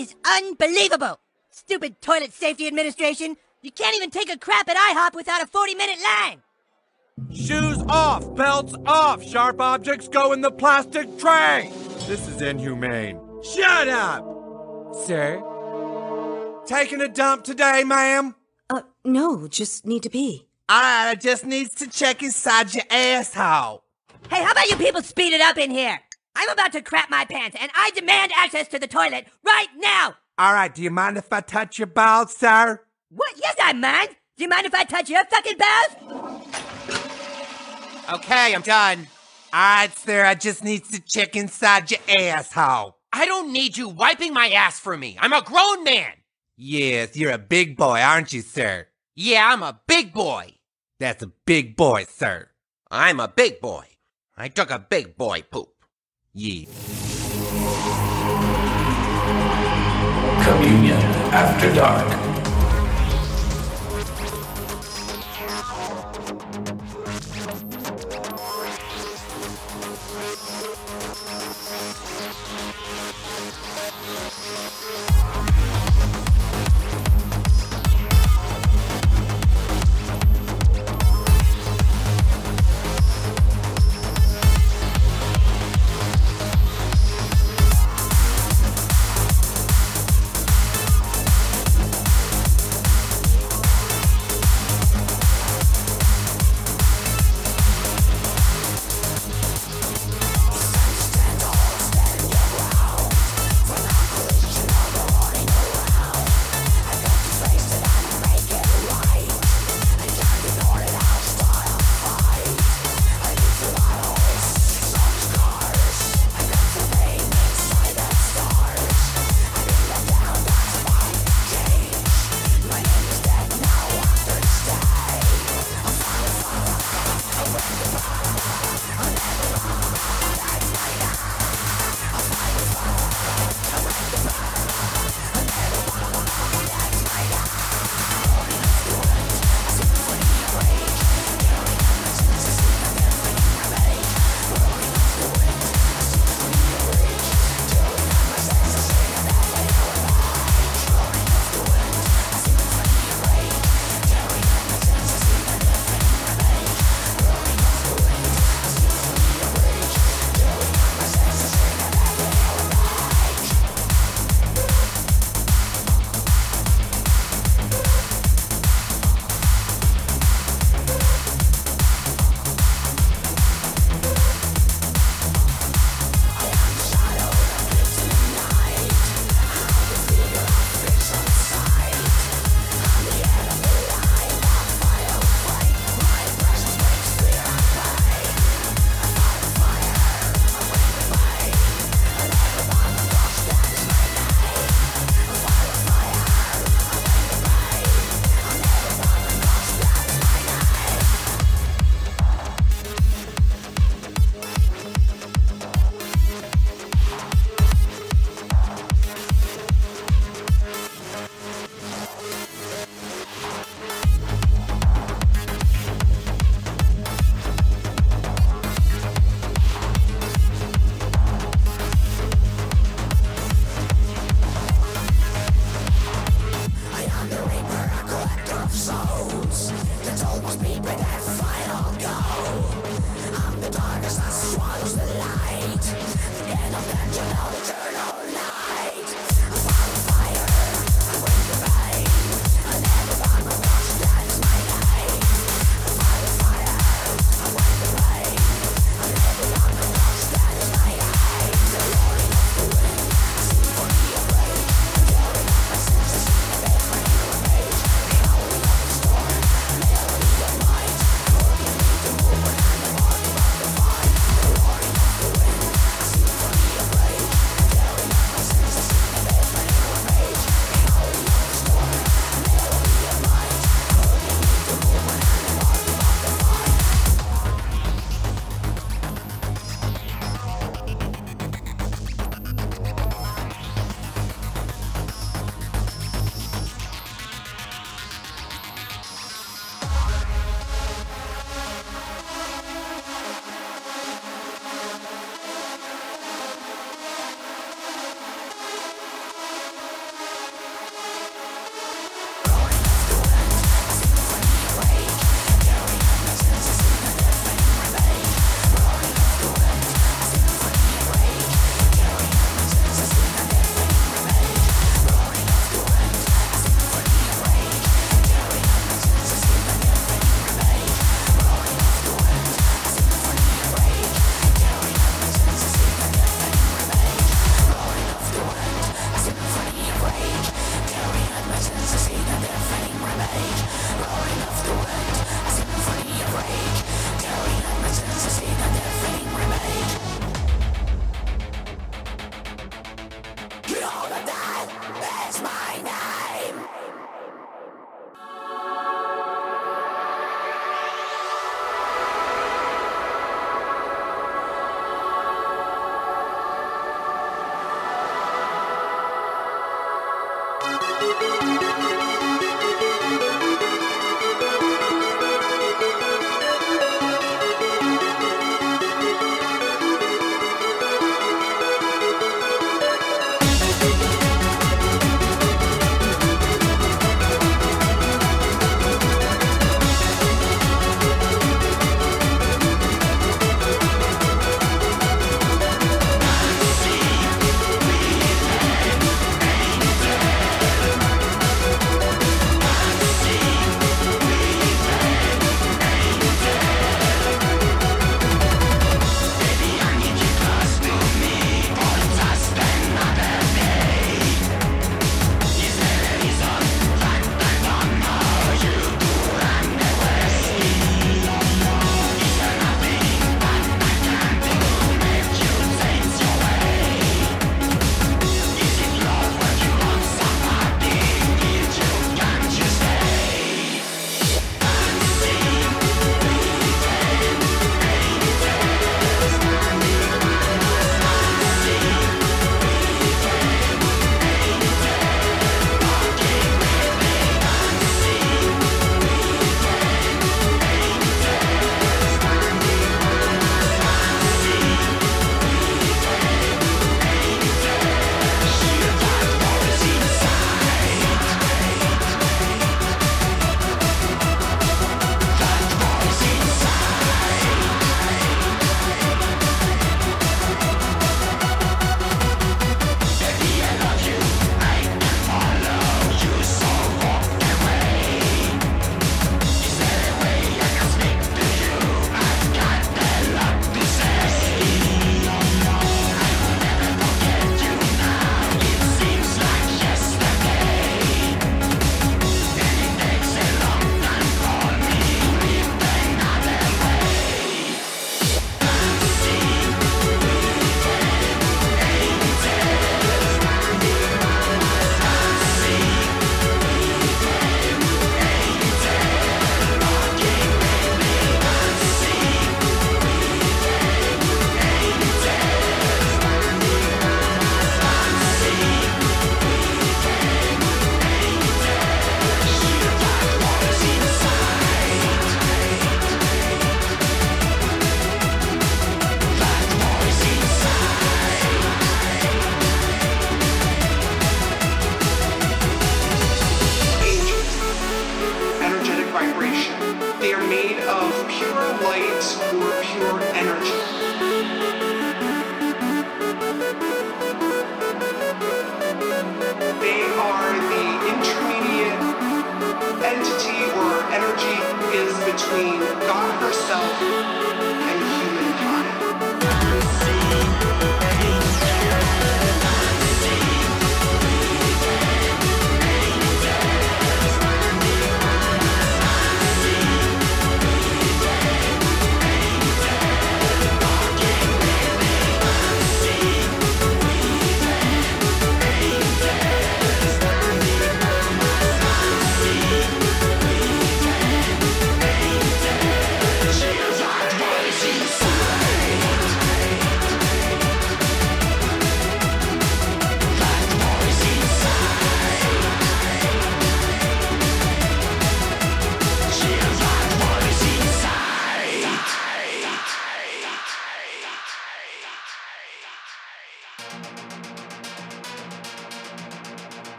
is unbelievable. Stupid toilet safety administration. You can't even take a crap at IHOP without a 40 minute line. Shoes off, belts off, sharp objects go in the plastic tray. This is inhumane. Shut up! Sir? Taking a dump today, ma'am? Uh, no, just need to pee. Alright, I just needs to check inside your asshole. Hey, how about you people speed it up in here? I'm about to crap my pants, and I demand access to the toilet right now! Alright, do you mind if I touch your balls, sir? What? Yes, I mind! Do you mind if I touch your fucking balls? Okay, I'm done. Alright, sir, I just need to check inside your asshole. I don't need you wiping my ass for me. I'm a grown man. Yes, you're a big boy, aren't you, sir? Yeah, I'm a big boy. That's a big boy, sir. I'm a big boy. I took a big boy poop. Yeah. Communion After Dark.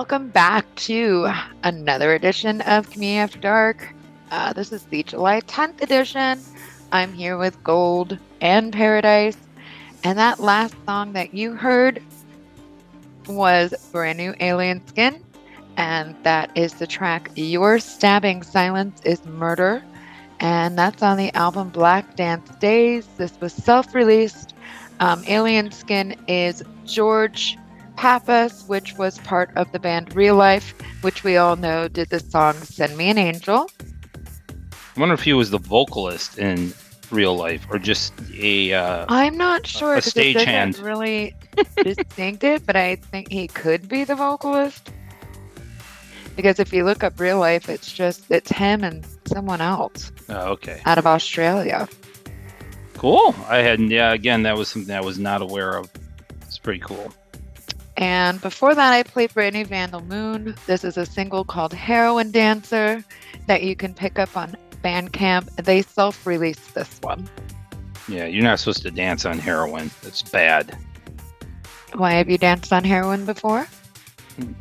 Welcome back to another edition of Communion After Dark. Uh, this is the July 10th edition. I'm here with Gold and Paradise. And that last song that you heard was Brand New Alien Skin. And that is the track Your Stabbing Silence is Murder. And that's on the album Black Dance Days. This was self released. Um, Alien Skin is George Pappas, which was part of the band Real Life, which we all know did the song Send Me an Angel. I wonder if he was the vocalist in real life or just a. Uh, I'm not sure a stagehand. really distinct it, but I think he could be the vocalist. Because if you look up real life, it's just it's him and someone else oh, okay. out of Australia. Cool. I had, yeah, again, that was something I was not aware of. It's pretty cool. And before that, I played Brittany Vandal Moon. This is a single called Heroin Dancer that you can pick up on Bandcamp. They self released this one. Yeah, you're not supposed to dance on heroin. That's bad. Why have you danced on heroin before?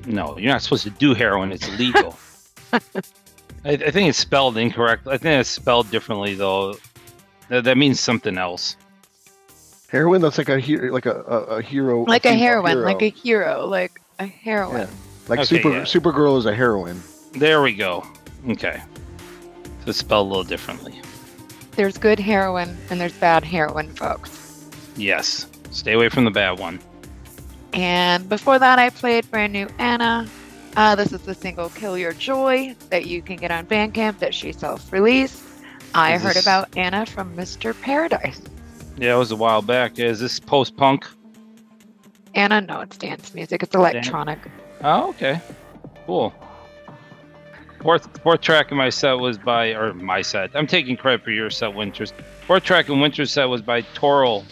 No, you're not supposed to do heroin. It's illegal. I, I think it's spelled incorrect. I think it's spelled differently, though. That, that means something else. Heroin. That's like a hero, like a, a, a hero, Like a female heroine, hero. like a hero, like a heroine. Yeah. like Okay, super yeah. Supergirl is a heroine. There we go. Okay. So it's spelled a little differently. There's good heroin and there's bad heroin, folks. Yes. Stay away from the bad one. And before that, I played brand new Anna. Uh, this is the single "Kill Your Joy" that you can get on Bandcamp that she self-released. I Is heard about Anna from Mr. Paradise. Yeah, it was a while back. Is this post punk? Anna, no, it's dance music. It's electronic. Oh, okay. Cool. Fourth fourth track in my set was by or my set. I'm taking credit for your set, Winters. Fourth track in Winter's set was by Toril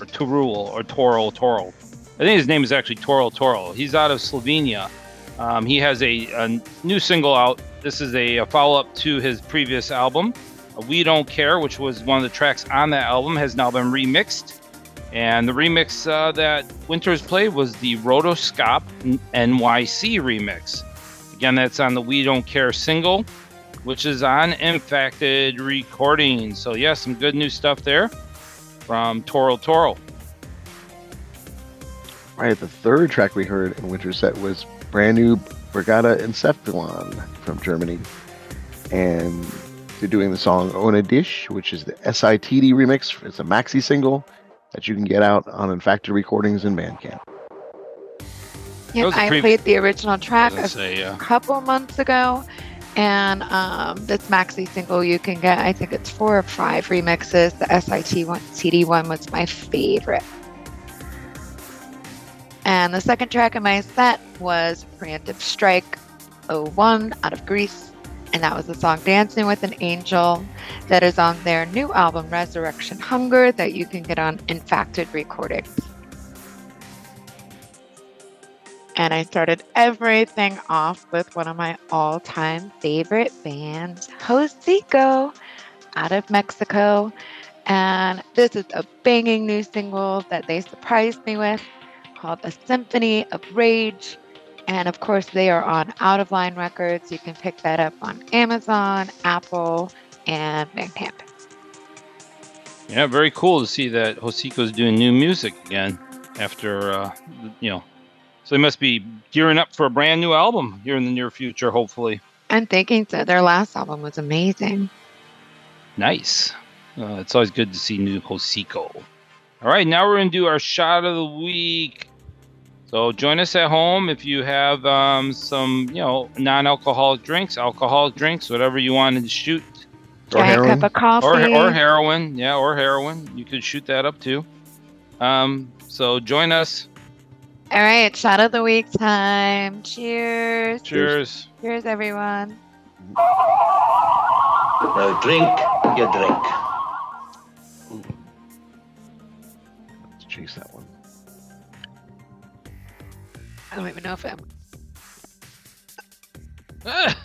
or Torul or Toril Toril. I think his name is actually Toril Toril. He's out of Slovenia. Um, he has a, a new single out. This is a, a follow up to his previous album, We Don't Care, which was one of the tracks on that album, has now been remixed. And the remix uh, that Winters played was the Rotoscop NYC remix. Again, that's on the We Don't Care single, which is on Infacted Recordings. So, yeah, some good new stuff there from Toro Toro. Right. The third track we heard in Winter's set was brand new Brigada Encephalon from Germany, and they're doing the song "On a Dish," which is the SITD remix. It's a maxi single that you can get out on Infacted Recordings and Bandcamp. Yep, I pre- played the original track a say, uh, couple months ago, and um, this maxi single you can get. I think it's four or five remixes. The SIT one, CD one was my favorite. And the second track in my set was Preemptive Strike 01 out of Greece. And that was the song Dancing with an Angel that is on their new album Resurrection Hunger that you can get on Infacted Recordings. And I started everything off with one of my all time favorite bands, Hocico, out of Mexico. And this is a banging new single that they surprised me with called A Symphony of Rage. And of course, they are on Out of Line Records. You can pick that up on Amazon, Apple, and Bandcamp. Yeah, very cool to see that Hocico's doing new music again after, uh, you know, so they must be gearing up for a brand new album here in the near future, hopefully. I'm thinking so. Their last album was amazing. Nice. Uh, it's always good to see new Hosiko. All right, now we're going to do our shot of the week. So join us at home if you have um, some, you know, non-alcoholic drinks, alcoholic drinks, whatever you want to shoot, Or Giant heroin. cup of coffee. or or heroin, yeah, or heroin. You could shoot that up too. Um, so join us. All right, shot of the week time. Cheers. Cheers. Cheers, everyone. Now drink your drink. Let's chase that I don't even know if I'm. Ah,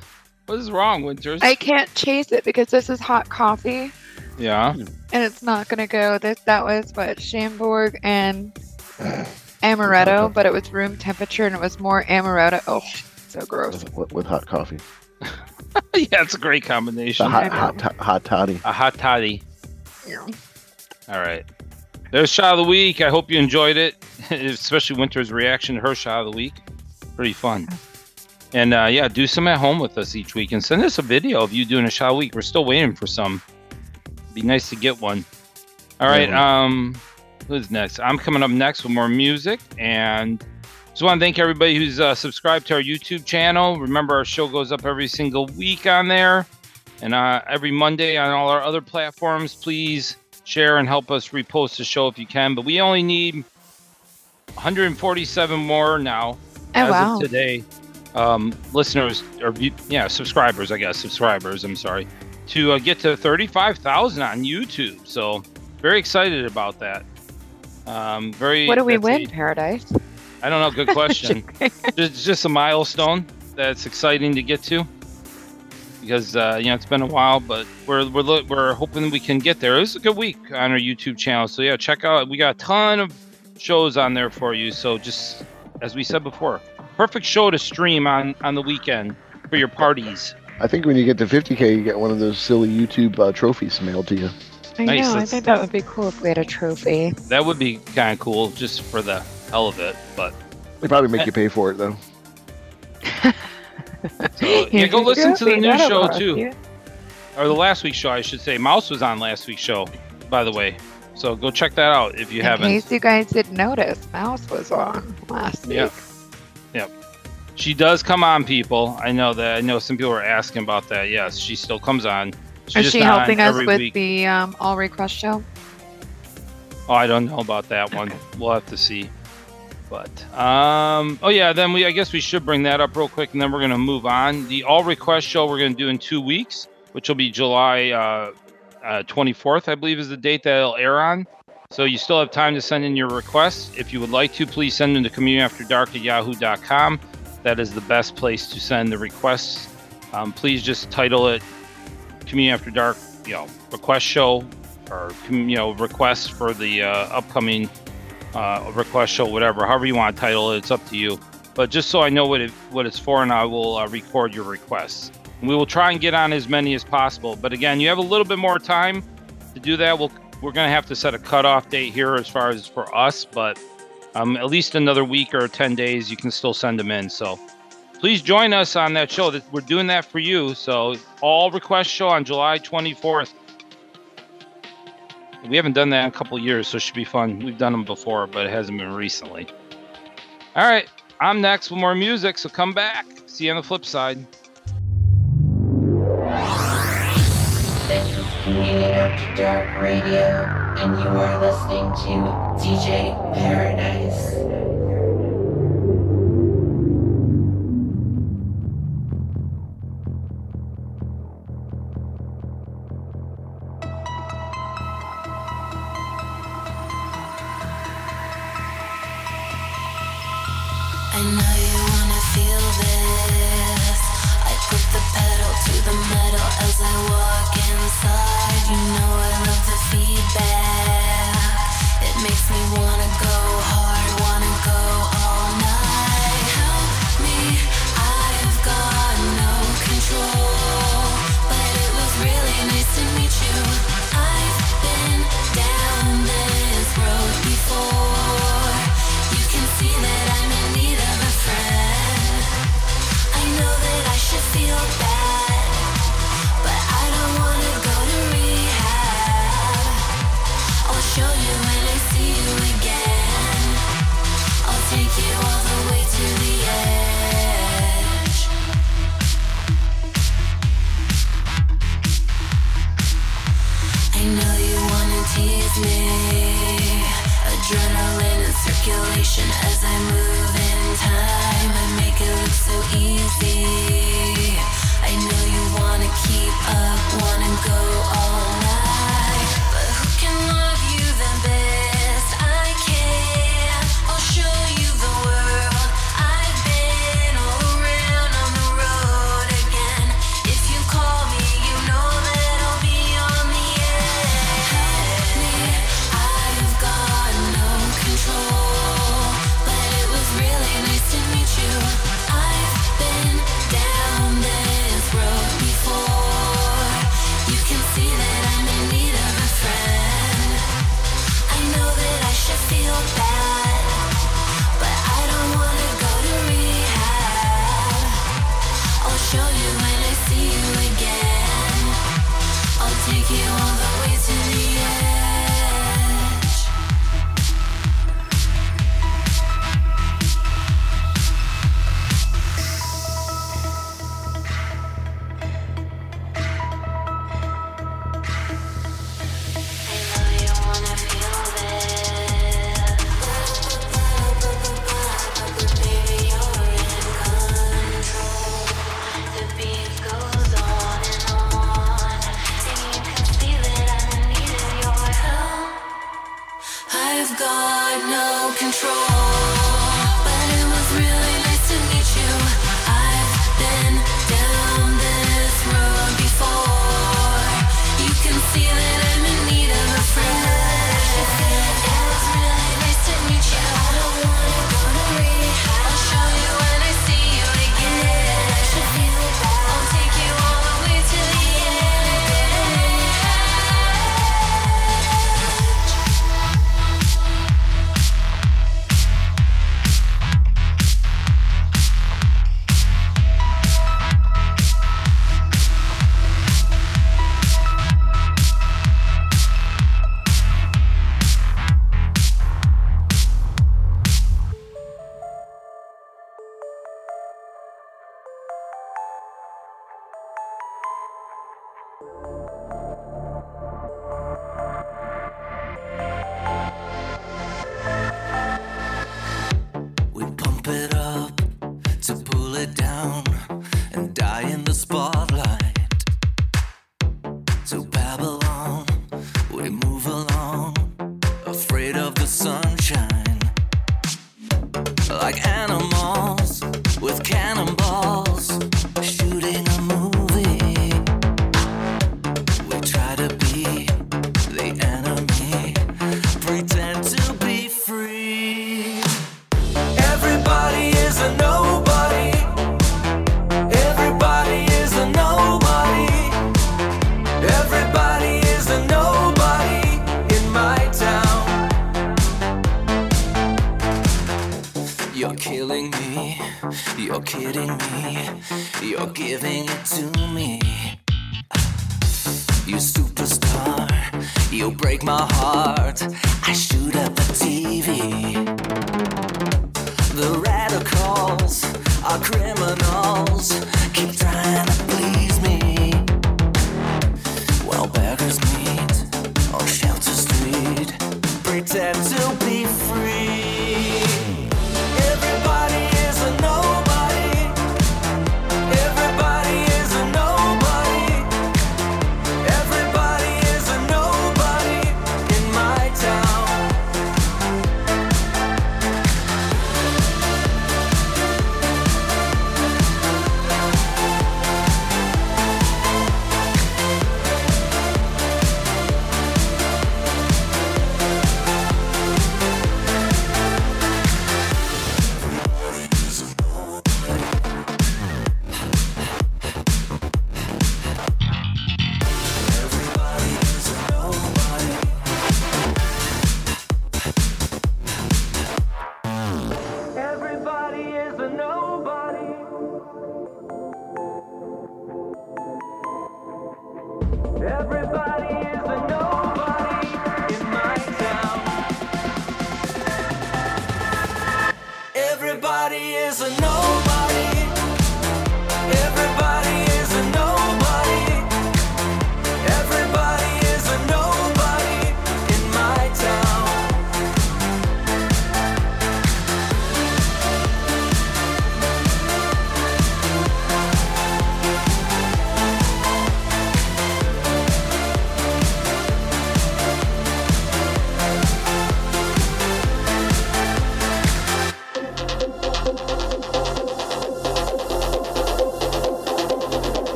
what is wrong, Winters? I can't chase it because this is hot coffee yeah. and it's not gonna go. This that was what Schamburg and amaretto, but it was room temperature and it was more amaretto. Oh, so gross. With, with, with hot coffee. yeah, it's a great The combination. hot, hot, to- hot toddy. A hot toddy. Yeah. All right. There's shot of the week. I hope you enjoyed it, especially Winter's reaction to her shot of the week. Pretty fun. And uh, yeah, do some at home with us each week and send us a video of you doing a shot of the week. We're still waiting for some. Be nice to get one. All right. Um, who's next? I'm coming up next with more music and just want to thank everybody who's uh, subscribed to our YouTube channel. Remember, our show goes up every single week on there and uh, every Monday on all our other platforms. Please share and help us repost the show if you can. But we only need 147 more now Oh, as wow. of today. Um, listeners or yeah, subscribers, I guess subscribers. I'm sorry to uh, get to 35,000 on YouTube. So very excited about that. Um, very. What do we win, a- Paradise? I don't know. Good question. just, just a milestone that's exciting to get to because uh, you know it's been a while, but we're we're look, we're hoping we can get there. It was a good week on our YouTube channel, so yeah, check out. We got a ton of shows on there for you. So just as we said before, perfect show to stream on on the weekend for your parties. I think when you get to 50k, you get one of those silly YouTube uh, trophies mailed to you. I Nice, know. I think that would be cool if we had a trophy. That would be kind of cool, just for the hell of it. But They probably make you pay for it though. so, yeah, go listen to the new show too. or the last week's show, I should say. Mouse was on last week's show, by the way. So go check that out if you In haven't. In case you guys didn't notice, Mouse was on last week. Yeah. Yep. She does come on, people. I know that. I know some people are asking about that. Yes, she still comes on. She's Is just she helping us with week. the um, all request show? Oh, I don't know about that one. We'll have to see. But um, oh yeah, then we I guess we should bring that up real quick, and then we're gonna move on. The all request show we're gonna do in two weeks, which will be July uh, uh, 24th, I believe, is the date that it'll air on. So you still have time to send in your requests. If you would like to, please send them to communionafterdark at yahoo.com. That is the best place to send the requests. Um, please just title it Communion After Dark, you know, request show or you know request for the uh, upcoming uh, request show, whatever, however you want to title it. It's up to you. But just so I know what it what it's for, and I will uh, record your requests. And we will try and get on as many as possible. But again, you have a little bit more time to do that. We'll we're gonna have to set a cutoff date here as far as for us, but um, at least another week or 10 days, you can still send them in. So please join us on that show. We're doing that for you. So all request show on July 24th. We haven't done that in a couple years, so it should be fun. We've done them before, but it hasn't been recently. All right, I'm next with more music, so come back. See you on the flip side. Dark Radio, and you are listening to DJ Paradise. As I walk inside. You know I love the feedback.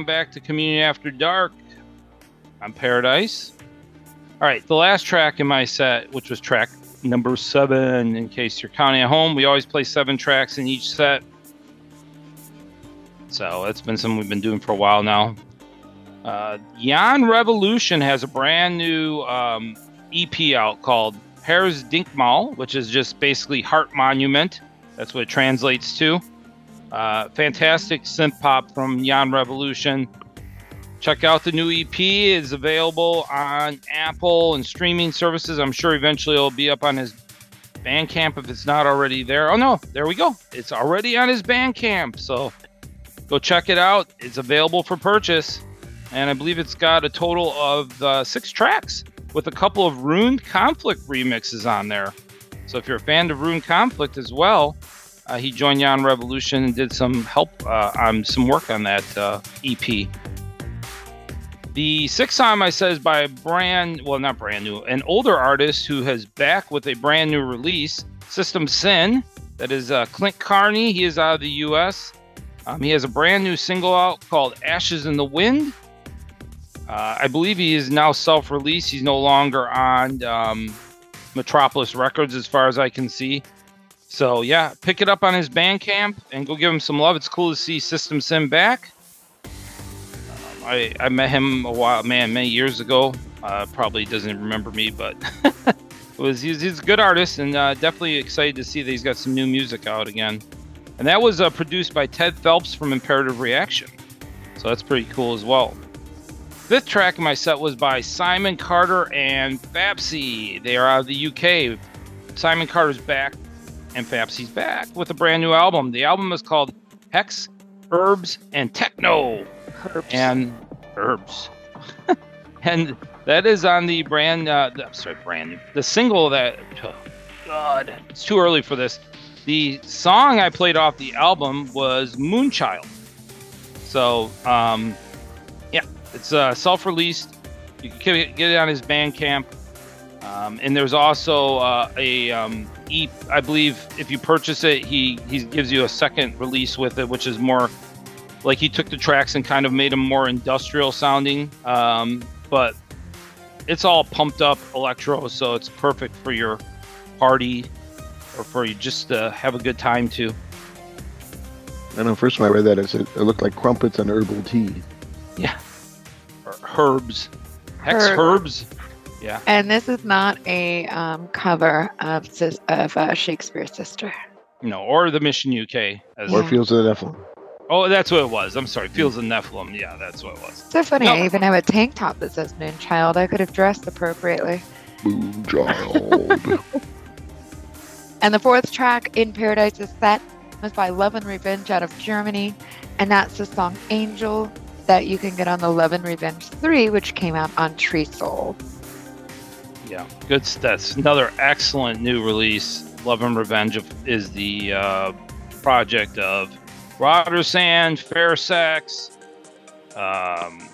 Welcome back to Communion After Dark. I'm Paradise. All right, the last track in my set, which was track number seven, in case you're counting at home, we always play seven tracks in each set. So that's been something we've been doing for a while now. Uh, Jan Revolution has a brand new um, EP out called Pairs Dinkmal, which is just basically Heart Monument. That's what it translates to. Uh, fantastic synth pop from Jan Revolution. Check out the new EP. It's available on Apple and streaming services. I'm sure eventually it'll be up on his Bandcamp if it's not already there. Oh no, there we go. It's already on his Bandcamp. So go check it out. It's available for purchase. And I believe it's got a total of uh, six tracks with a couple of Ruined Conflict remixes on there. So if you're a fan of Ruined Conflict as well, uh, he joined Jan Revolution and did some help uh, on some work on that uh, EP. The sixth time I said is by a brand, well, not brand new, an older artist who has back with a brand new release, System Syn. That is uh, Clint Carney. He is out of the U.S. Um, he has a brand new single out called Ashes in the Wind. Uh, I believe he is now self released. He's no longer on um, Metropolis Records, as far as I can see. So, yeah, pick it up on his Bandcamp and go give him some love. It's cool to see System Syn back. Um, I, I met him a while, man, many years ago. Uh, probably doesn't remember me, but it was he's, he's a good artist and uh, definitely excited to see that he's got some new music out again. And that was uh, produced by Ted Phelps from Imperative Reaction. So that's pretty cool as well. Fifth track in my set was by Simon Carter and Fapsy. They are out of the UK. Simon Carter's back and Fapsy's back with a brand new album. The album is called Hex, Herbs, and Techno. Herbs. And Herbs. and that is on the brand, uh, the- sorry, brand new. The single that, oh, God, it's too early for this. The song I played off the album was Moonchild. So, um, yeah, it's uh, self-released. You can get it- get it on his Bandcamp. Um, and there's also uh, a um, e, I believe if you purchase it, he he gives you a second release with it, which is more like he took the tracks and kind of made them more industrial sounding. Um, but it's all pumped up electro, so it's perfect for your party or for you just to have a good time too. I know. First time I read that, it said it looked like crumpets and herbal tea. Yeah. Or herbs, hex Herb. herbs. Yeah. And this is not a um, cover of of uh, Shakespears Sister. No, or the Mission UK. As Or Fields of the Nephilim. Oh, that's what it was. I'm sorry. Fields of Nephilim. Yeah, that's what it was. So funny. No. I even have a tank top that says Moonchild. I could have dressed appropriately. Moonchild. And the fourth track in Paradise is set was by Love and Revenge out of Germany. And that's the song Angel that you can get on the Love and Revenge 3, which came out on Trisol. Yeah, good. That's another excellent new release. Love and Revenge is the uh, project of Rotersand, Fair Sex, um,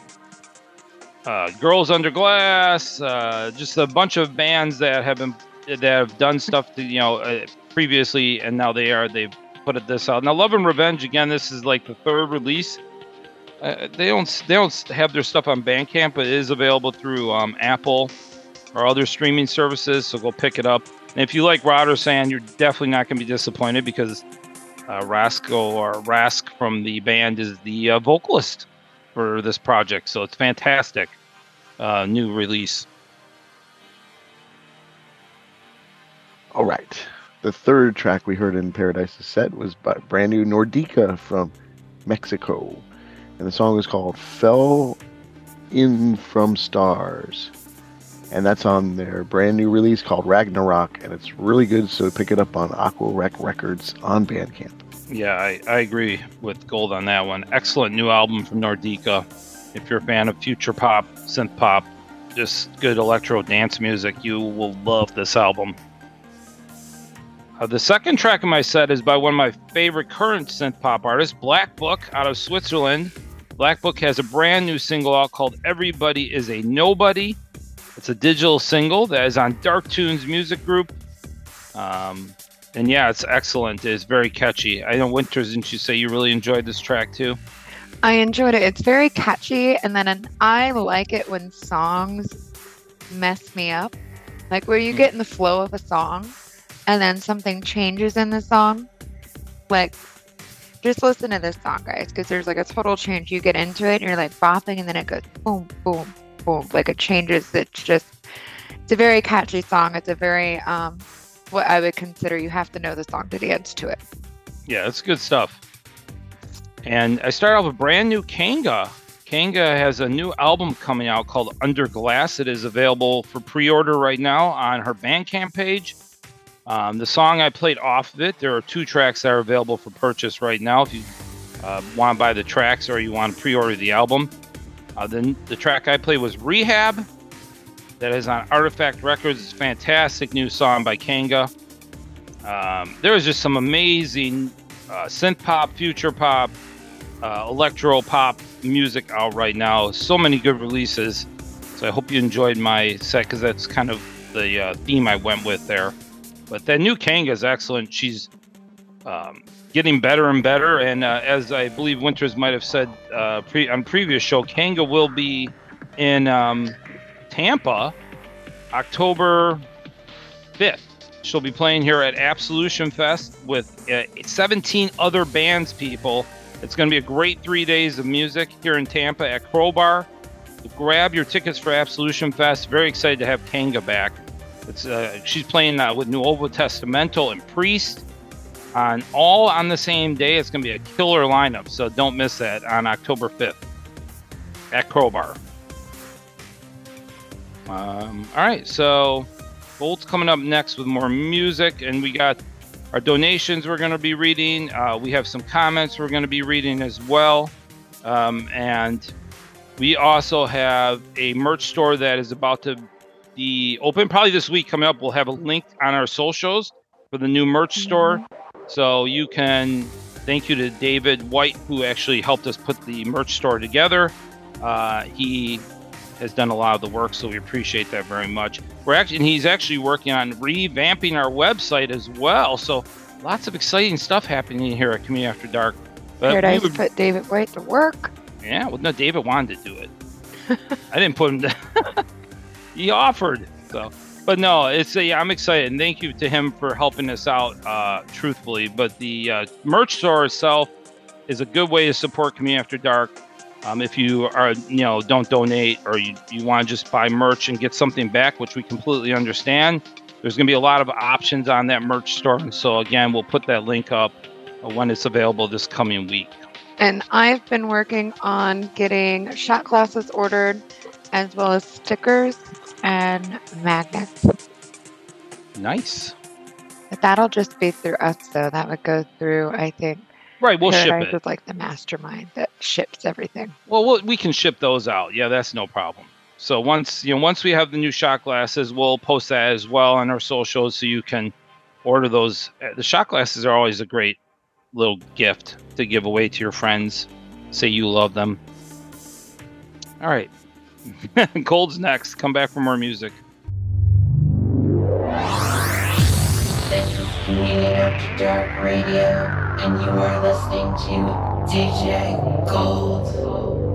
uh, Girls Under Glass, uh, just a bunch of bands that have been that have done stuff to, you know uh, previously, and now they are they've put it this out. Now, Love and Revenge again. This is like the third release. Uh, they don't they don't have their stuff on Bandcamp, but it is available through um, Apple or other streaming services. So go pick it up. And if you like Rotersand, you're definitely not going to be disappointed because uh, Rasco or Rasc from the band is the uh, vocalist for this project. So it's fantastic. Uh, new release. All right. The third track we heard in Paradise's set was by brand new Nordica from Mexico. And the song is called Fell In From Stars. And that's on their brand new release called Ragnarok. And it's really good, so pick it up on Aqua Rec Records on Bandcamp. Yeah, I, I agree with Gold on that one. Excellent new album from Nordica. If you're a fan of future pop, synth pop, just good electro dance music, you will love this album. Uh, the second track in my set is by one of my favorite current synth pop artists, Blackbook out of Switzerland. Blackbook has a brand new single out called Everybody is a Nobody. It's a digital single that is on Darktunes Music Group. Um, and yeah, it's excellent. It's very catchy. I know Winters, didn't you say you really enjoyed this track too? I enjoyed it. It's very catchy, and then an, I like it when songs mess me up. Like where you get in the flow of a song, and then something changes in the song. Like, just listen to this song, guys, because there's like a total change. You get into it, and you're like bopping, and then it goes boom, boom, Like it changes. It's just, it's a very catchy song. It's a very, um, what I would consider you have to know the song to dance to it. Yeah, it's good stuff. And I start off with brand new Kanga. Kanga has a new album coming out called Under Glass. It is available for pre order right now on her Bandcamp page. Um, the song I played off of it, there are two tracks that are available for purchase right now if you uh, want to buy the tracks or you want to pre order the album. Uh, then the track I played was Rehab, that is on Artoffact Records. It's a fantastic new song by Kanga. Um, there is just some amazing uh, synth pop, future pop, uh, electro pop music out right now. So many good releases. So I hope you enjoyed my set because that's kind of the uh, theme I went with there. But that new Kanga is excellent. She's um, getting better and better. And uh, as I believe Winters might have said uh, pre- on previous show, Kanga will be in um, Tampa October 5th. She'll be playing here at Absolution Fest with uh, 17 other bands people. It's going to be a great three days of music here in Tampa at Crowbar. Grab your tickets for Absolution Fest. Very excited to have Kanga back. It's uh, she's playing uh, with Nuovo Testamento and Priest on all on the same day. It's going to be a killer lineup, so don't miss that on October 5th at Crowbar. Um, all right, so Bolt's coming up next with more music, and we got our donations we're going to be reading. Uh, we have some comments we're going to be reading as well. Um, and we also have a merch store that is about to be open probably this week coming up. We'll have a link on our socials for the new merch store. So you can thank you to David White, who actually helped us put the merch store together. Uh, he has done a lot of the work, so we appreciate that very much. We're actually, and he's actually working on revamping our website as well. So lots of exciting stuff happening here at Communion After Dark. But we Paradise would- put David White to work. yeah, well, no, David wanted to do it. I didn't put him down. he offered. So, but no, it's a, I'm excited, and thank you to him for helping us out. Uh, truthfully, but the uh, merch store itself is a good way to support Communion After Dark. Um, if you are, you know, don't donate or you, you want to just buy merch and get something back, which we completely understand, there's going to be a lot of options on that merch store. And so, again, we'll put that link up uh, when it's available this coming week. And I've been working on getting shot glasses ordered, as well as stickers and magnets. Nice. But that'll just be through us, though. That would go through, I think. Right, we'll ship Paradise it. is like the mastermind that ships everything. Well, we'll we can ship those out. Yeah, that's no problem. So once you know, once we have the new shot glasses, we'll post that as well on our socials, so you can order those. Uh, The shot glasses are always a great little gift to give away to your friends. Say you love them. All right, Gold's next. Come back for more music. Dark Radio, and you are listening to DJ Gold.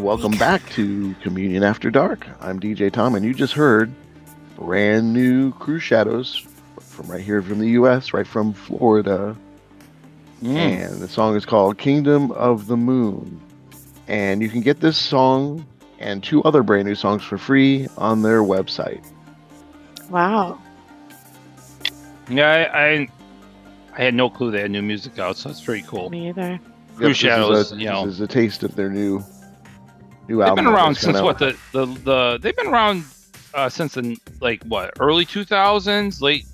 Welcome back to Communion After Dark. I'm DJ Tom, and you just heard brand new Crüxshadows from right here from the U.S., right from Florida. Mm. And the song is called Kingdom of the Moon. And you can get this song and two other brand new songs for free on their website. Wow. Yeah, I, I I had no clue they had new music out, so that's pretty cool. Me either. Crew Yep, Shadows, is, a, you know, this is a taste of their new new they've album. been around since kinda- what the, the the they've been around uh, since the like what early two thousands, late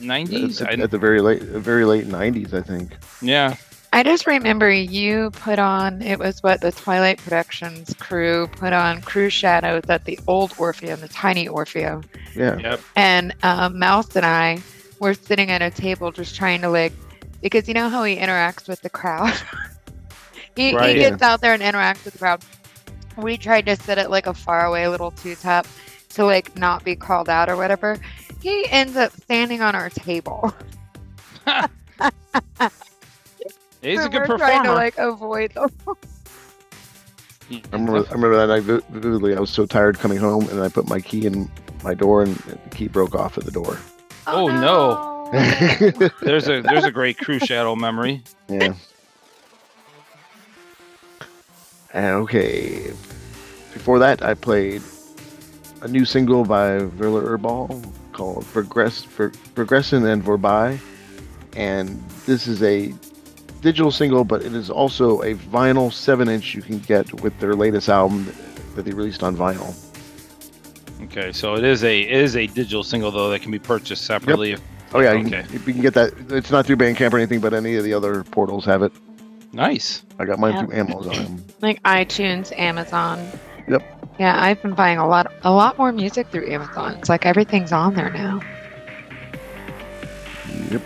nineties. at, at the very late, very late '90s, I think. yeah, I just remember you put on, it was what the Twilight Productions crew put on Crüxshadows at the old Orpheum, the tiny Orpheum. Yeah. Yep. And um, Mouse and I were sitting at a table just trying to like, because you know how he interacts with the crowd? he, Right. he gets out there and interacts with the crowd. We tried to sit at like a faraway little two top to like not be called out or whatever. He ends up standing on our table. he's a So good we're trying to performer. like avoid them. I remember, I remember that night vi- vividly. I was so tired coming home, and I put my key in my door, and the key broke off at the door. oh, oh no, there's a there's a great Crüxshadow memory. Yeah. Uh, okay. Before that, I played a new single by Verla Erbal called Progress, Ver, Progressin and Vorbei. And this is a digital single, but it is also a vinyl 7 inch you can get with their latest album that they released on vinyl. Okay, so it is a it is a digital single though that can be purchased separately. If, Oh, yeah, you, Okay. can, you can get that. It's not through Bandcamp or anything, but any of the other portals have it. nice. I got mine Yeah. through Amazon. like iTunes, Amazon. Yeah, I've been buying a lot, a lot more music through Amazon. It's like everything's on there now. Yep.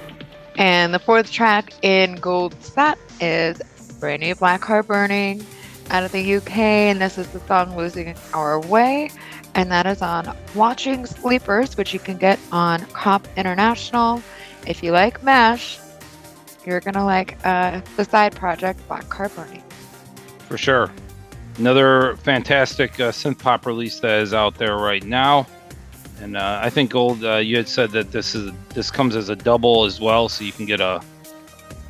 And the fourth track in Gold Set is brand new Black Heart Burning out of the UK, and this is the song Losing Our Way, and that is on Watching Sleepers, which you can get on Cop International. If you like Mesh, you're gonna like uh, the side project Black Heart Burning. For sure. Another fantastic uh, synth pop release that is out there right now. And uh, I think Gold, uh, you had said that this is this comes as a double as well, so you can get a,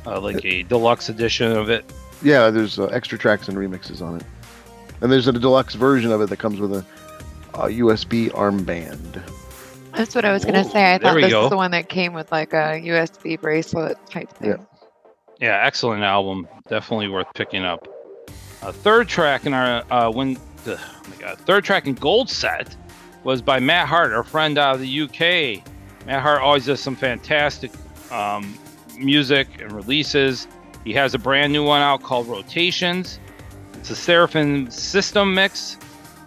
uh like a deluxe edition of it. Yeah, there's uh, extra tracks and remixes on it, and there's a deluxe version of it that comes with a, a USB armband. That's what I was gonna Ooh, say. I thought we this go. is the one that came with like a USB bracelet type thing. Yeah. Yeah, excellent album. Definitely worth picking up. Uh, third track in our uh, when the oh my god, third track in Gold set was by Matt Hart, our friend out of the UK. Matt Hart always does some fantastic um, music and releases. He has a brand new one out called Rotations. It's a Seraphim System mix.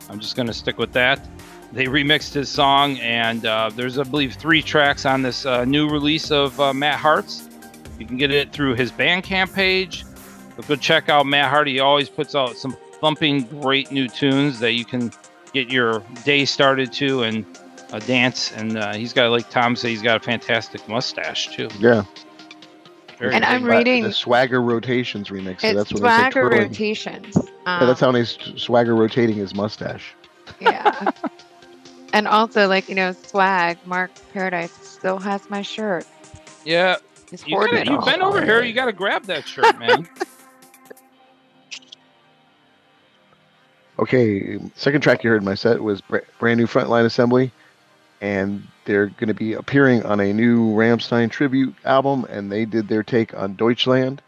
I'm just going to stick with that. They remixed his song, and uh, there's, I believe, three tracks on this uh, new release of uh, Matt Hart's. You can get it through his Bandcamp page. But go check out Matt Hart. He always puts out some thumping, great new tunes that you can get your day started to and uh, dance. And uh, he's got, like Tom said, he's got a fantastic mustache too. Yeah. Very And good. I'm Swa- reading- the Swagger Rotations remix. so It's that's when they say swagger twirling. rotations. Yeah, that's Um, how he's Swagger rotating his mustache. yeah. and also, like you know, swag. Mark Paradise still has my shirt. Yeah, He's you hoarding gotta, it you've been over here. You got to grab that shirt, man. Okay, second track you heard in my set was brand new Front Line Assembly, and they're going to be appearing on a new Rammstein tribute album, and they did their take on Deutschland.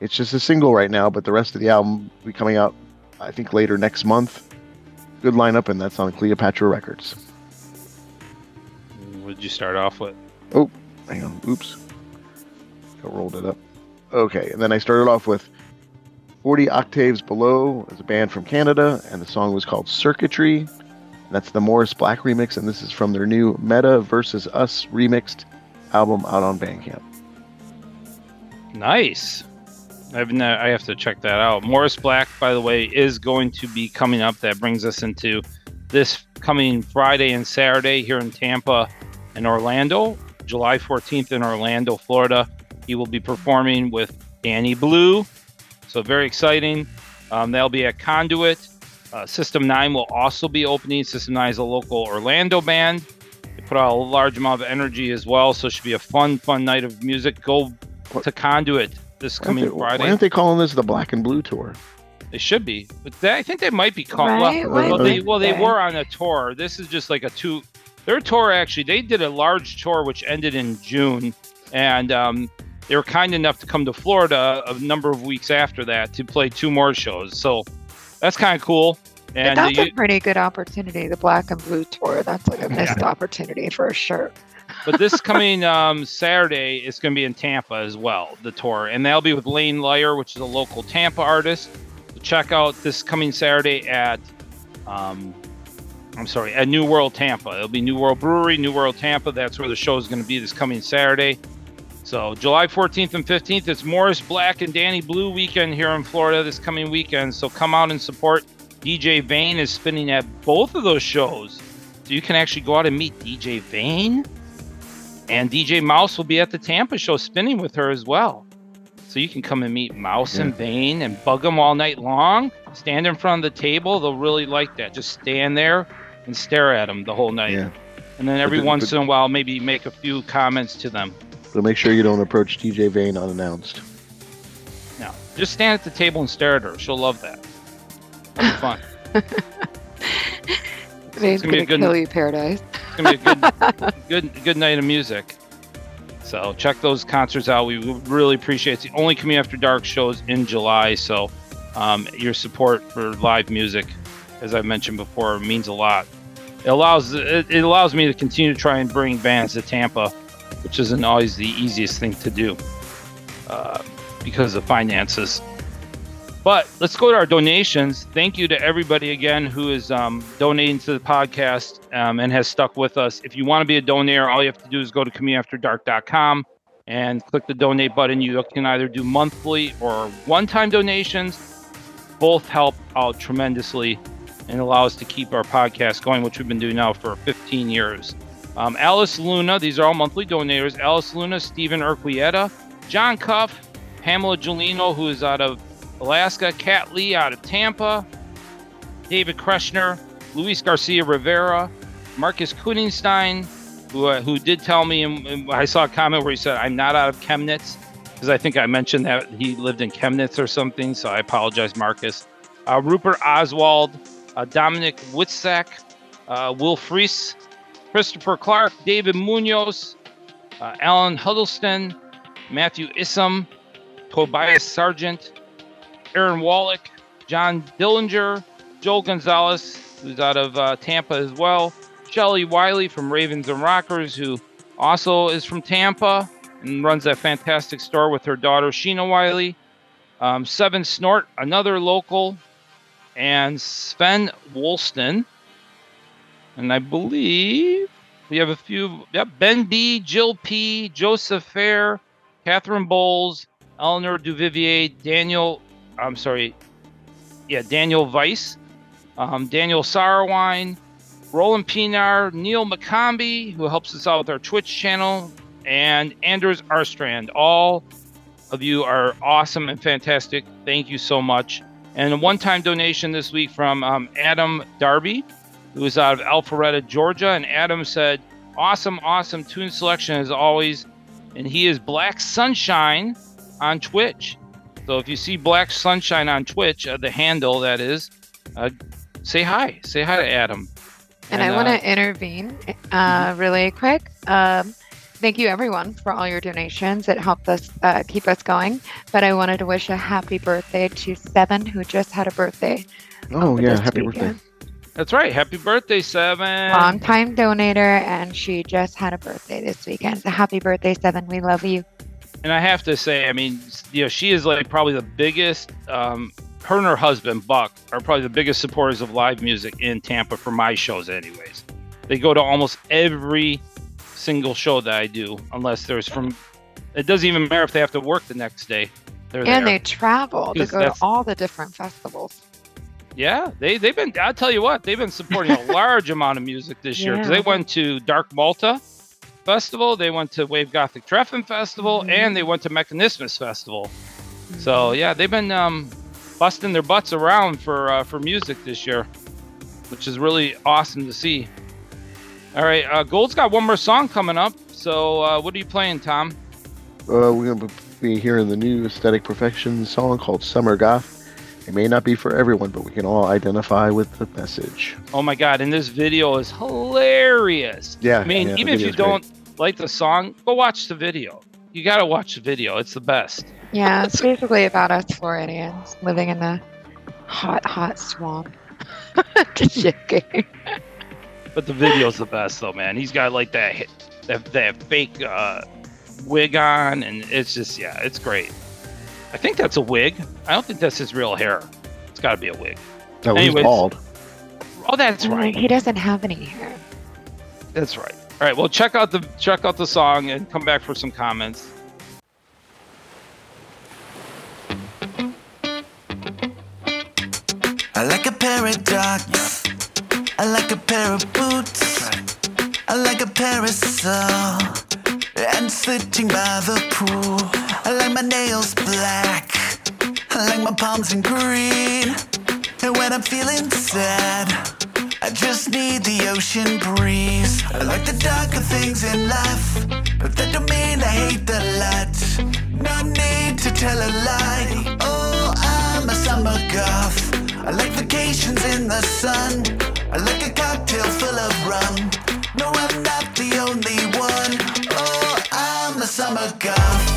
It's just a single right now, but the rest of the album will be coming out, I think, later next month. Good lineup, and that's on Cleopatra Records. what did you start off with? Oh, hang on. Oops. I rolled it up. Okay, and then I started off with 40 Octaves Below as a band from Canada, and the song was called Circuitry. That's the Morris Black remix, and this is from their new Meta versus Us remixed album out on Bandcamp. Nice. I've I have to check that out. Morris Black, by the way, is going to be coming up. That brings us into this coming Friday and Saturday here in Tampa and Orlando. July 14th in Orlando, Florida. He will be performing with Danny Blue. So very exciting. Um, they'll be at Conduit. Uh, System 9 will also be opening. System 9 is a local Orlando band. They put out a large amount of energy as well. So it should be a fun, fun night of music. Go to Conduit this Why coming they, Friday. why aren't they calling this the Black and Blue Tour? They should be, but they, I think they might be called. Right? Well, well, they well they they? were on a tour. This is just like a two. Their tour actually, they did a large tour which ended in June, and um, they were kind enough to come to Florida a number of weeks after that to play two more shows. So that's kind of cool. And that's uh, a pretty good opportunity. The black and blue tour. That's like a missed opportunity for sure. but this coming um, Saturday is going to be in Tampa as well, the tour, and that'll be with Lane Lyer, which is a local Tampa artist. So check out this coming Saturday at, um, I'm sorry, at New World Tampa. It'll be New World Brewery, New World Tampa. That's where the show is going to be this coming Saturday. So July 14th and 15th, it's Morris Black and Danny Blue weekend here in Florida this coming weekend. So come out and support. DJ Vane is spinning at both of those shows. So you can actually go out and meet DJ Vane. And DJ Mouse will be at the Tampa show spinning with her as well. So you can come and meet Mouse and Vane and bug them all night long. Stand in front of the table. They'll really like that. Just stand there and stare at them the whole night. Yeah. And then every then- once but- in a while, maybe make a few comments to them. So make sure you don't approach DJ Vane unannounced. No, just stand at the table and stare at her. She'll love that. It'll be fun. Today's gonna gonna, a good- kill you, paradise. It's gonna be a good, good, good night of music. So check those concerts out. We really appreciate. It's the only Communion After Dark shows in July. So um, your support for live music, as I mentioned before, means a lot. It allows it, it allows me to continue to try and bring bands to Tampa, which isn't always the easiest thing to do uh, because of finances. But let's go to our donations. Thank you to everybody again who is um, donating to the podcast um, and has stuck with us. If you want to be a donor, all you have to do is go to communionafterdark.com and click the donate button. You can either do monthly or one time donations. Both help out tremendously and allow us to keep our podcast going, which we've been doing now for 15 years. Um, Alice Luna, these are all monthly donators. Alice Luna, Stephen Urquieta, John Cuff, Pamela Giolino, who is out of Alaska, Kat Lee out of Tampa, David Kreshner, Luis Garcia Rivera, Marcus Kuningstein, who, uh, who did tell me, and, and I saw a comment where he said, I'm not out of Chemnitz, because I think I mentioned that he lived in Chemnitz or something, so I apologize, Marcus. Uh, Rupert Oswald, uh, Dominic Witzak, uh, Will Fries, Christopher Clark, David Munoz, uh, Alan Huddleston, Matthew Issam, Tobias Sargent, Aaron Wallach, John Dillinger, Joel Gonzalez, who's out of uh, Tampa as well, Shelly Wiley from Ravens and Rockers, who also is from Tampa and runs that fantastic store with her daughter Sheena Wiley, um, Seven Snort, another local, and Sven Woolston. And I believe we have a few. Yep, Ben B, Jill P, Joseph Fair, Catherine Bowles, Eleanor Duvivier, Daniel. I'm sorry. Yeah, Daniel Weiss, um, Daniel Sarwine, Roland Pinar, Neil McCombie, who helps us out with our Twitch channel, and Anders Arstrand. All of you are awesome and fantastic. Thank you so much. And a one time donation this week from um, Adam Darby, who is out of Alpharetta, Georgia. And Adam said, Awesome, awesome tune selection as always. And he is Black Sunshine on Twitch. So if you see Black Sunshine on Twitch, uh, the handle that is, uh, say hi. Say hi to Adam. And, I want uh, to intervene uh, really quick. Um, thank you, everyone, for all your donations. It helped us uh, keep us going. But I wanted to wish a happy birthday to Seven, who just had a birthday. Oh yeah, happy weekend. birthday. That's right. Happy birthday, Seven. Long time donator, and she just had a birthday this weekend. So happy birthday, Seven. We love you. and I have to say, I mean, you know, she is like probably the biggest. Um, her and her husband Buck are probably the biggest supporters of live music in Tampa for my shows, anyways. They go to almost every single show that I do, unless there's from. It doesn't even matter if they have to work the next day. They're and there. they travel to go to all the different festivals. Yeah, they they've been. I'll tell you what, they've been supporting a large amount of music this year because they went to Dark Malta Festival, they went to Wave-Gotik-Treffen Festival, Mm-hmm. and they went to Mechanismus Festival. So yeah, they've been um, busting their butts around for uh, for music this year, which is really awesome to see. All right, uh, Gold's got one more song coming up. So, uh, what are you playing, Tom? Uh, we're going to be hearing the new Aesthetic Perfection song called Summer Goth. It may not be for everyone, but we can all identify with the message. Oh my god! And this video is hilarious. Yeah, I mean, yeah, even if you don't like the song, go watch the video. You gotta watch the video. It's the best. Yeah, it's basically about us Floridians living in the hot, hot swamp. Just joking. But the video's the best, though, man. He's got like that that, that fake uh, wig on, and it's just yeah, it's great. I think that's a wig. I don't think that's his real hair. It's got to be a wig. No, he's bald. Oh, that's right. He doesn't have any hair. That's right. All right. Well, check out the check out the song and come back for some comments. I like a paradox. I like a pair of boots. I like a parasol. And sitting by the pool. I like my nails black. I like my palms in green. And when I'm feeling sad, I just need the ocean breeze. I like the darker things in life. But that don't mean I hate the light. No need to tell a lie. Oh, I'm a summer goth. I like vacations in the sun. I like a cocktail full of rum. No, I'm not summer goth.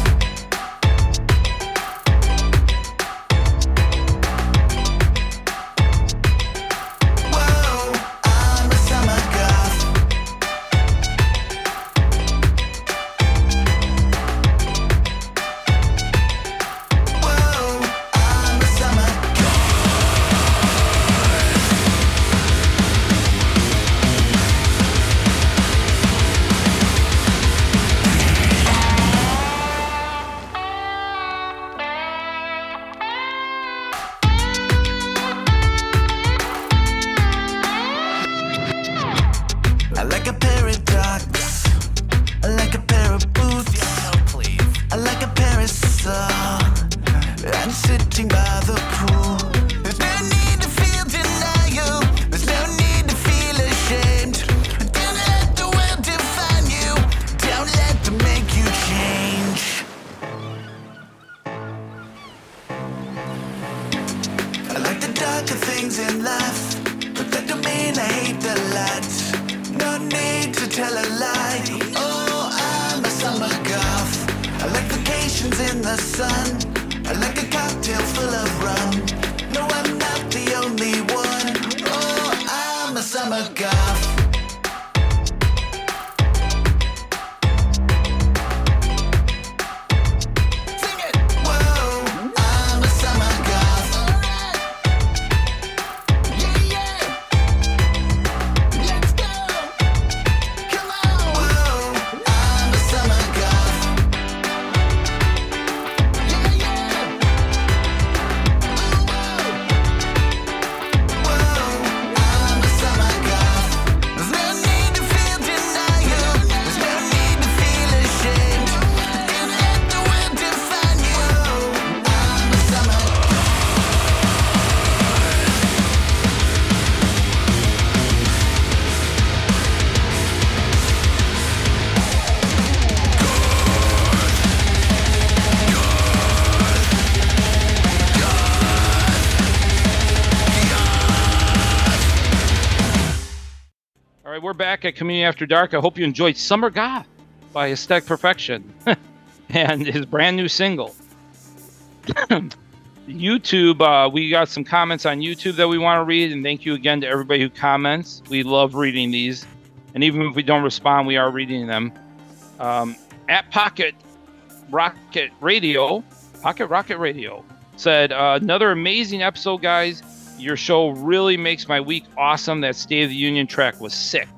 Back at Communion After Dark. I hope you enjoyed Summer God by Aesthetic Perfection and his brand new single. YouTube, uh, we got some comments on YouTube that we want to read, and thank you again to everybody who comments. We love reading these, and even if we don't respond, we are reading them. Um, at Pocket Rocket Radio, Pocket Rocket Radio said, uh, Another amazing episode, guys. Your show really makes my week awesome. That State of the Union track was sick.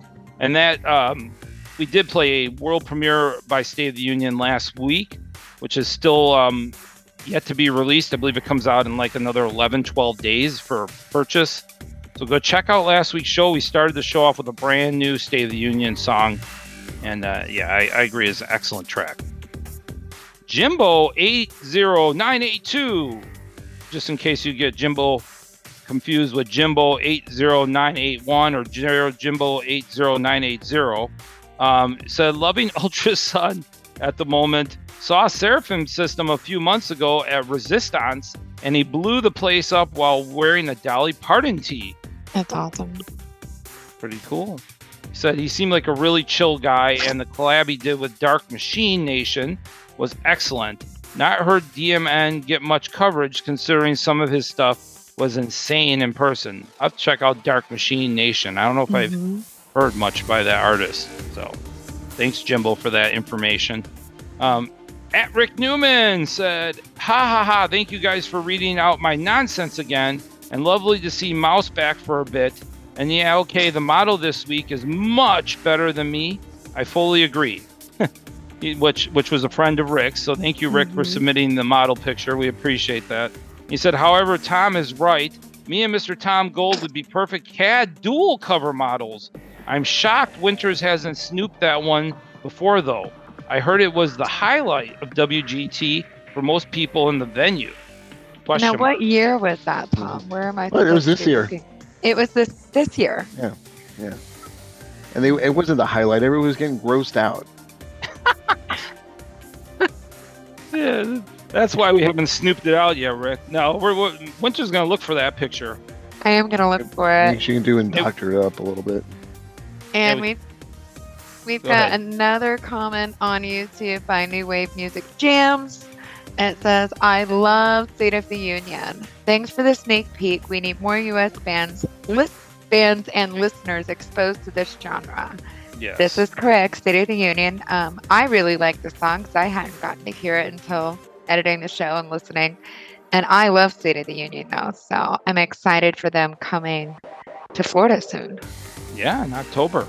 And that um, we did play a world premiere by State of the Union last week, which is still um, yet to be released. I believe it comes out in like another 11, 12 days for purchase. So go check out last week's show. We started the show off with a brand new State of the Union song. And uh, yeah, I, I agree. It's an excellent track. Jimbo80982, just in case you get Jimbo confused with Jimbo 80981 or Jimbo 80980. Um, said loving Ultra Sunn at the moment. Saw Seraphim system a few months ago at Resistance, and he blew the place up while wearing a Dolly Parton tee. That's awesome. Pretty cool. He said he seemed like a really chill guy, and the collab he did with Dark Machine Nation was excellent. Not heard DMN get much coverage considering some of his stuff was insane in person. I'll check out Dark Machine Nation. I don't know if Mhm. I've heard much by that artist. So thanks, Jimbo, for that information. Um, at Rick Newman said, Ha ha ha, thank you guys for reading out my nonsense again. And lovely to see Mouse back for a bit. And yeah, okay, the model this week is much better than me. I fully agree. Which which was a friend of Rick's. So thank you, Rick, for submitting the model picture. We appreciate that. He said, however, Tom is right. Me and Mr. Tom Gold would be perfect CAD dual cover models. I'm shocked Winters hasn't snooped that one before, though. I heard it was the highlight of WGT for most people in the venue. Question Now, what year was that, Tom? Mm-hmm. Where am I? Well, it was this year. looking? It was this this year. Yeah, yeah. And they, it wasn't the highlight. Everyone was getting grossed out. Yeah, that's why we haven't snooped it out yet, Rick. No, we're, we're Winter's gonna look for that picture. I am gonna look for I it. think she can do and doctor it up a little bit. And we- we've we've Go got ahead. another comment on YouTube by New Wave Music Jams. It says, "I love State of the Union. Thanks for the sneak peek. We need more U.S. bands, list bands, and listeners exposed to this genre." Yes. This is correct. State of the Union. Um, I really like the song because I hadn't gotten to hear it until editing the show and listening. And I love State of the Union now, so I'm excited for them coming to Florida soon. Yeah, in October.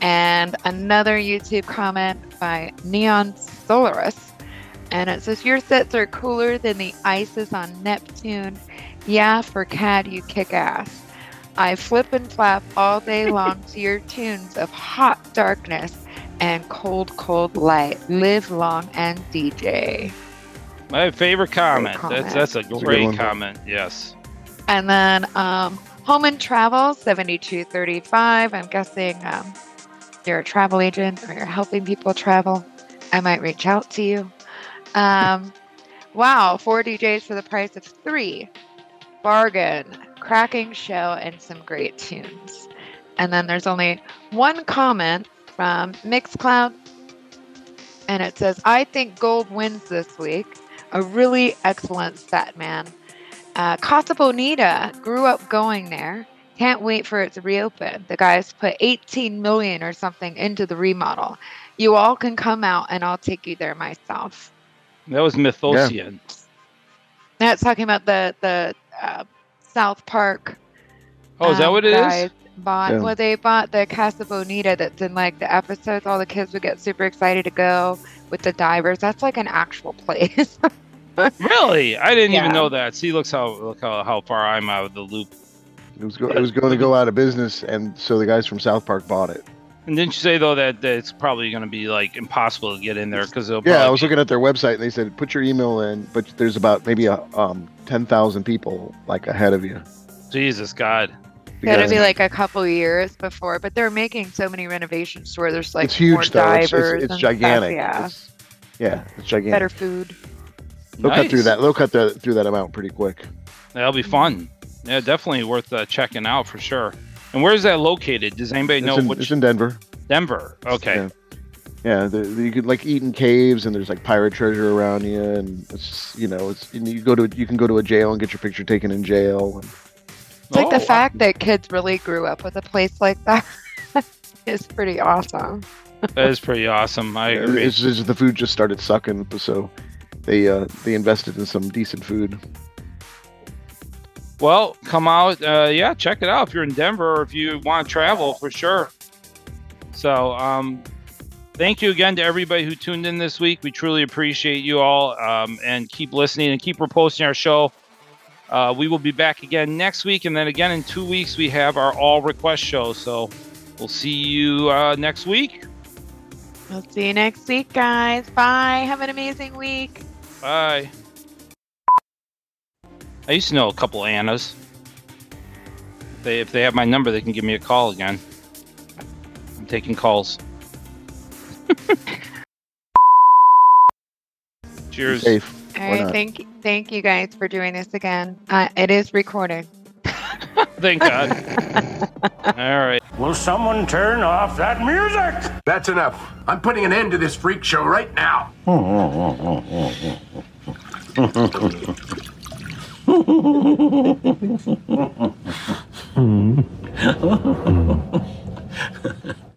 And another YouTube comment by Neon Solaris. And it says, Your sets are cooler than the ices on Neptune. Yeah, for CAD, you kick ass. I flip and flap all day long to your tunes of hot darkness and cold, cold light. Live long and DJ. My favorite comment. comment. That's that's a a good great comment. Yes. And then um, Home and Travel 7235. I'm guessing um, you're a travel agent or you're helping people travel. I might reach out to you. Um, wow, four DJs for the price of three. Bargain. Cracking show and some great tunes. And then there's only one comment from Mixcloud. And it says, I think Gold wins this week. A really excellent set, man. Uh, Casa Bonita grew up going there. Can't wait for it to reopen. The guys put 18 million or something into the remodel. You all can come out and I'll take you there myself. That was Mythosian. That's talking about the the uh, South Park. Oh, is that um, what it is? Guys Bought Yeah. well, they bought the Casa Bonita that's in like the episodes. All the kids would get super excited to go with the divers. That's like an actual place. Really? I didn't Yeah. even know that. See, looks how look how, how far I'm out of the loop. It was go, it was going to go out of business, and so the guys from South Park bought it. And didn't you say though that, that it's probably going to be like impossible to get in there because it'll Yeah, I was looking at their website, and they said put your email in, but there's about maybe a, um ten thousand people like ahead of you. Jesus God. Gotta Because be like a couple years before, but they're making so many renovations to where there's like it's more huge though. It's, divers it's, it's and stuff, gigantic. yeah, It's, yeah, it's gigantic. better food. They'll cut through that. They'll cut that through that amount pretty quick. That'll be fun. Yeah, definitely worth uh, checking out for sure. And where's that located? Does anybody know It's in, which? it's in Denver. Denver. Okay. Yeah. Yeah, the, the, you could like eat in caves, and there's like pirate treasure around you, and it's just, you know, it's and you go to you can go to a jail and get your picture taken in jail. And It's like Oh, the wow. fact that kids really grew up with a place like that is pretty awesome. That is pretty awesome. I agree. it's just the food just started sucking, so they uh, they invested in some decent food. Well, come out. Uh, yeah, check it out if you're in Denver or if you want to travel for sure. So, um, thank you again to everybody who tuned in this week. We truly appreciate you all um, and keep listening and keep reposting our show. Uh, we will be back again next week, and then again in two weeks we have our all request show. So, we'll see you uh, next week. We'll see you next week, guys. Bye. Have an amazing week. Bye. I used to know a couple Annas. If they, if they have my number, they can give me a call again. I'm taking calls. Cheers. Safe. All Or right, not. thank thank you guys for doing this again. Uh, it is recorded. Thank God. All right. Will someone turn off that music? That's enough. I'm putting an end to this freak show right now.